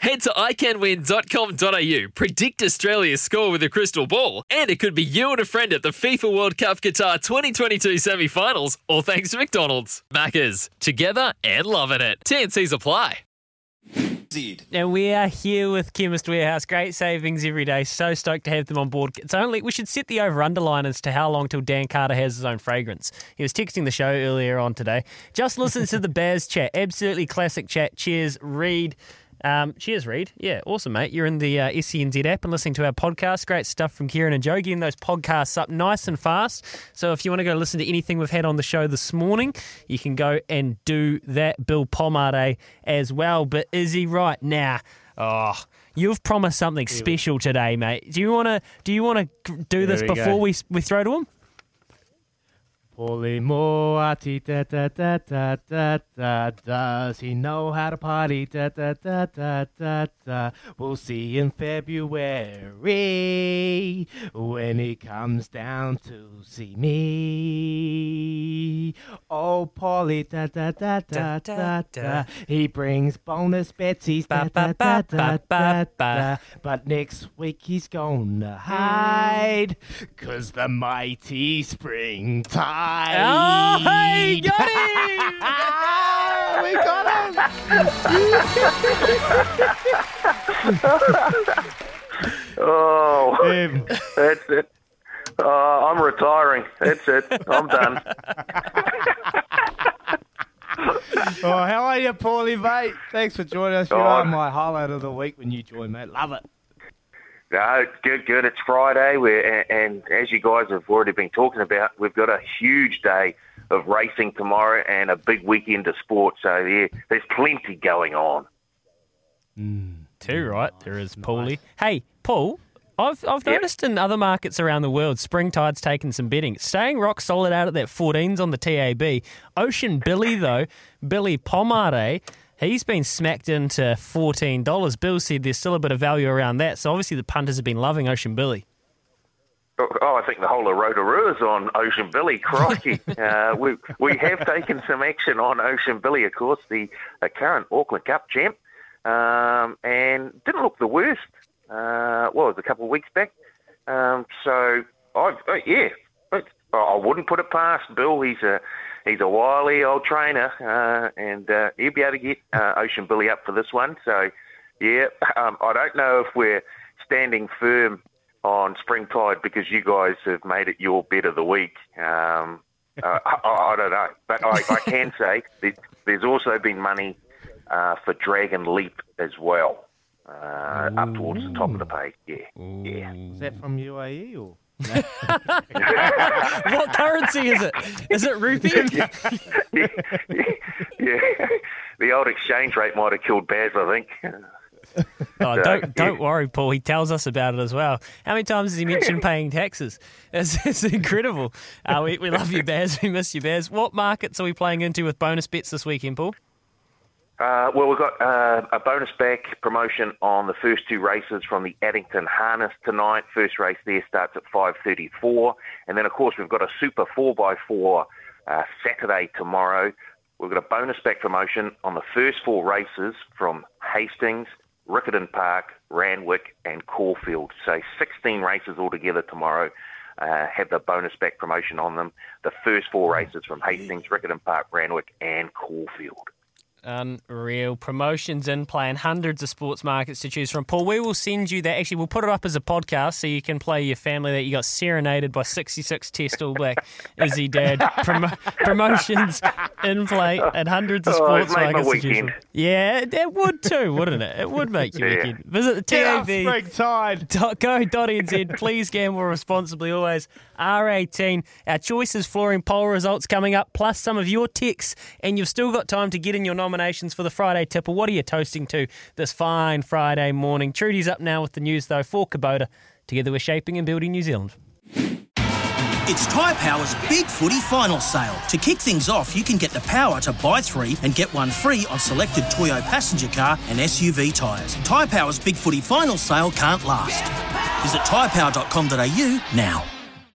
Head to iCanWin.com.au, predict Australia's score with a crystal ball, and it could be you and a friend at the FIFA World Cup Qatar 2022 semi finals, all thanks to McDonald's. Maccas, together and loving it. TNC's apply. And we are here with Chemist Warehouse. Great savings every day. So stoked to have them on board. It's only we should set the over underline as to how long till Dan Carter has his own fragrance. He was texting the show earlier on today. Just listen to the Baz chat. Absolutely classic chat. Cheers, Reed. Um, cheers, Reed. Yeah, awesome, mate. You're in the uh, SENZ app and listening to our podcast. Great stuff from Kieran and Joe, getting those podcasts up nice and fast. So if you want to go listen to anything we've had on the show this morning, you can go and do that. Bill Pomade as well. But is he right now? Oh, you've promised something special today, mate. Do you want to? Do you want to do this we before go. we we throw to him? Holy Moati, da da da da da da. Does he know how to party? Da da da da da da. We'll see in February when he comes down to see me. Oh, Polly, da da da da da da. He brings bonus Betsy's da da da da da da. But next week he's gonna hide, cause the mighty springtime. Oh, hey, got him! we got him! Oh, him. that's it. Uh, I'm retiring. That's it. I'm done. oh, how are you, Paulie, mate? Thanks for joining us. You Oh. are my highlight of the week when you join, mate. Love it. No, good, good. It's Friday, we're, and, and as you guys have already been talking about, we've got a huge day of racing tomorrow and a big weekend of sport. So yeah, there's plenty going on. Mm, Too right, there is Paulie. Hey, Paul, I've I've noticed in other markets around the world, Springtide's taken some betting. Staying rock solid out at that 14s on the TAB. Ocean Billy though, Billy Pomade, he's been smacked into fourteen dollars. Bill said there's still a bit of value around that, so obviously the punters have been loving Ocean Billy. Oh, I think the whole of Rotorua's on Ocean Billy. Crikey. uh, we, we have taken some action on Ocean Billy, of course, the uh, current Auckland Cup champ, um, and didn't look the worst. Uh, well, it was a couple of weeks back. Um, so, I, uh, yeah, I wouldn't put it past Bill. He's a he's a wily old trainer, uh, and uh, he'll be able to get uh, Ocean Billy up for this one. So, yeah, um, I don't know if we're standing firm on Springtide because you guys have made it your bet of the week. Um, uh, I, I don't know, but I, I can say there's also been money uh, for Dragon Leap as well, uh, up towards the top of the page. Yeah, yeah. Is that from UAE or? what currency is it? Is it rupee? yeah, the old exchange rate might have killed Baz, I think. Oh, don't don't worry, Paul. He tells us about it as well. How many times has he mentioned paying taxes? It's, it's incredible. Uh, we, we love you, Baz. We miss you, Baz. What markets are we playing into with bonus bets this weekend, Paul? Uh, well, we've got uh, a bonus back promotion on the first two races from the Addington Harness tonight. First race there starts at 5.34. And then, of course, we've got a Super 4x4 uh, Saturday tomorrow. We've got a bonus back promotion on the first four races from Hastings, Riccarton Park, Randwick and Caulfield. So 16 races altogether tomorrow uh, have the bonus back promotion on them. The first four races from Hastings, Riccarton Park, Randwick and Caulfield. Unreal. Promotions in play and hundreds of sports markets to choose from. Paul, we will send you that. Actually, we'll put it up as a podcast so you can play your family that you got serenaded by 66 Test All Black Izzy Dagg. Promo- promotions in play and hundreds of Oh, sports it made my markets to choose from. Yeah, it would too, wouldn't it? It would make your Yeah. weekend. Visit the Get up, go.nz. Please gamble responsibly always. R18. Our choices flooring poll results coming up, plus some of your ticks. And you've still got time to get in your nominations for the Friday tipple. What are you toasting to this fine Friday morning? Trudy's up now with the news, though, for Kubota. Together we're shaping and building New Zealand. It's Tyre Power's Big Footy Final Sale. To kick things off, you can get the power to buy three and get one free on selected Toyo passenger car and SUV tyres. Tyre Power's Big Footy Final Sale can't last. Visit tyrepower.com.au now.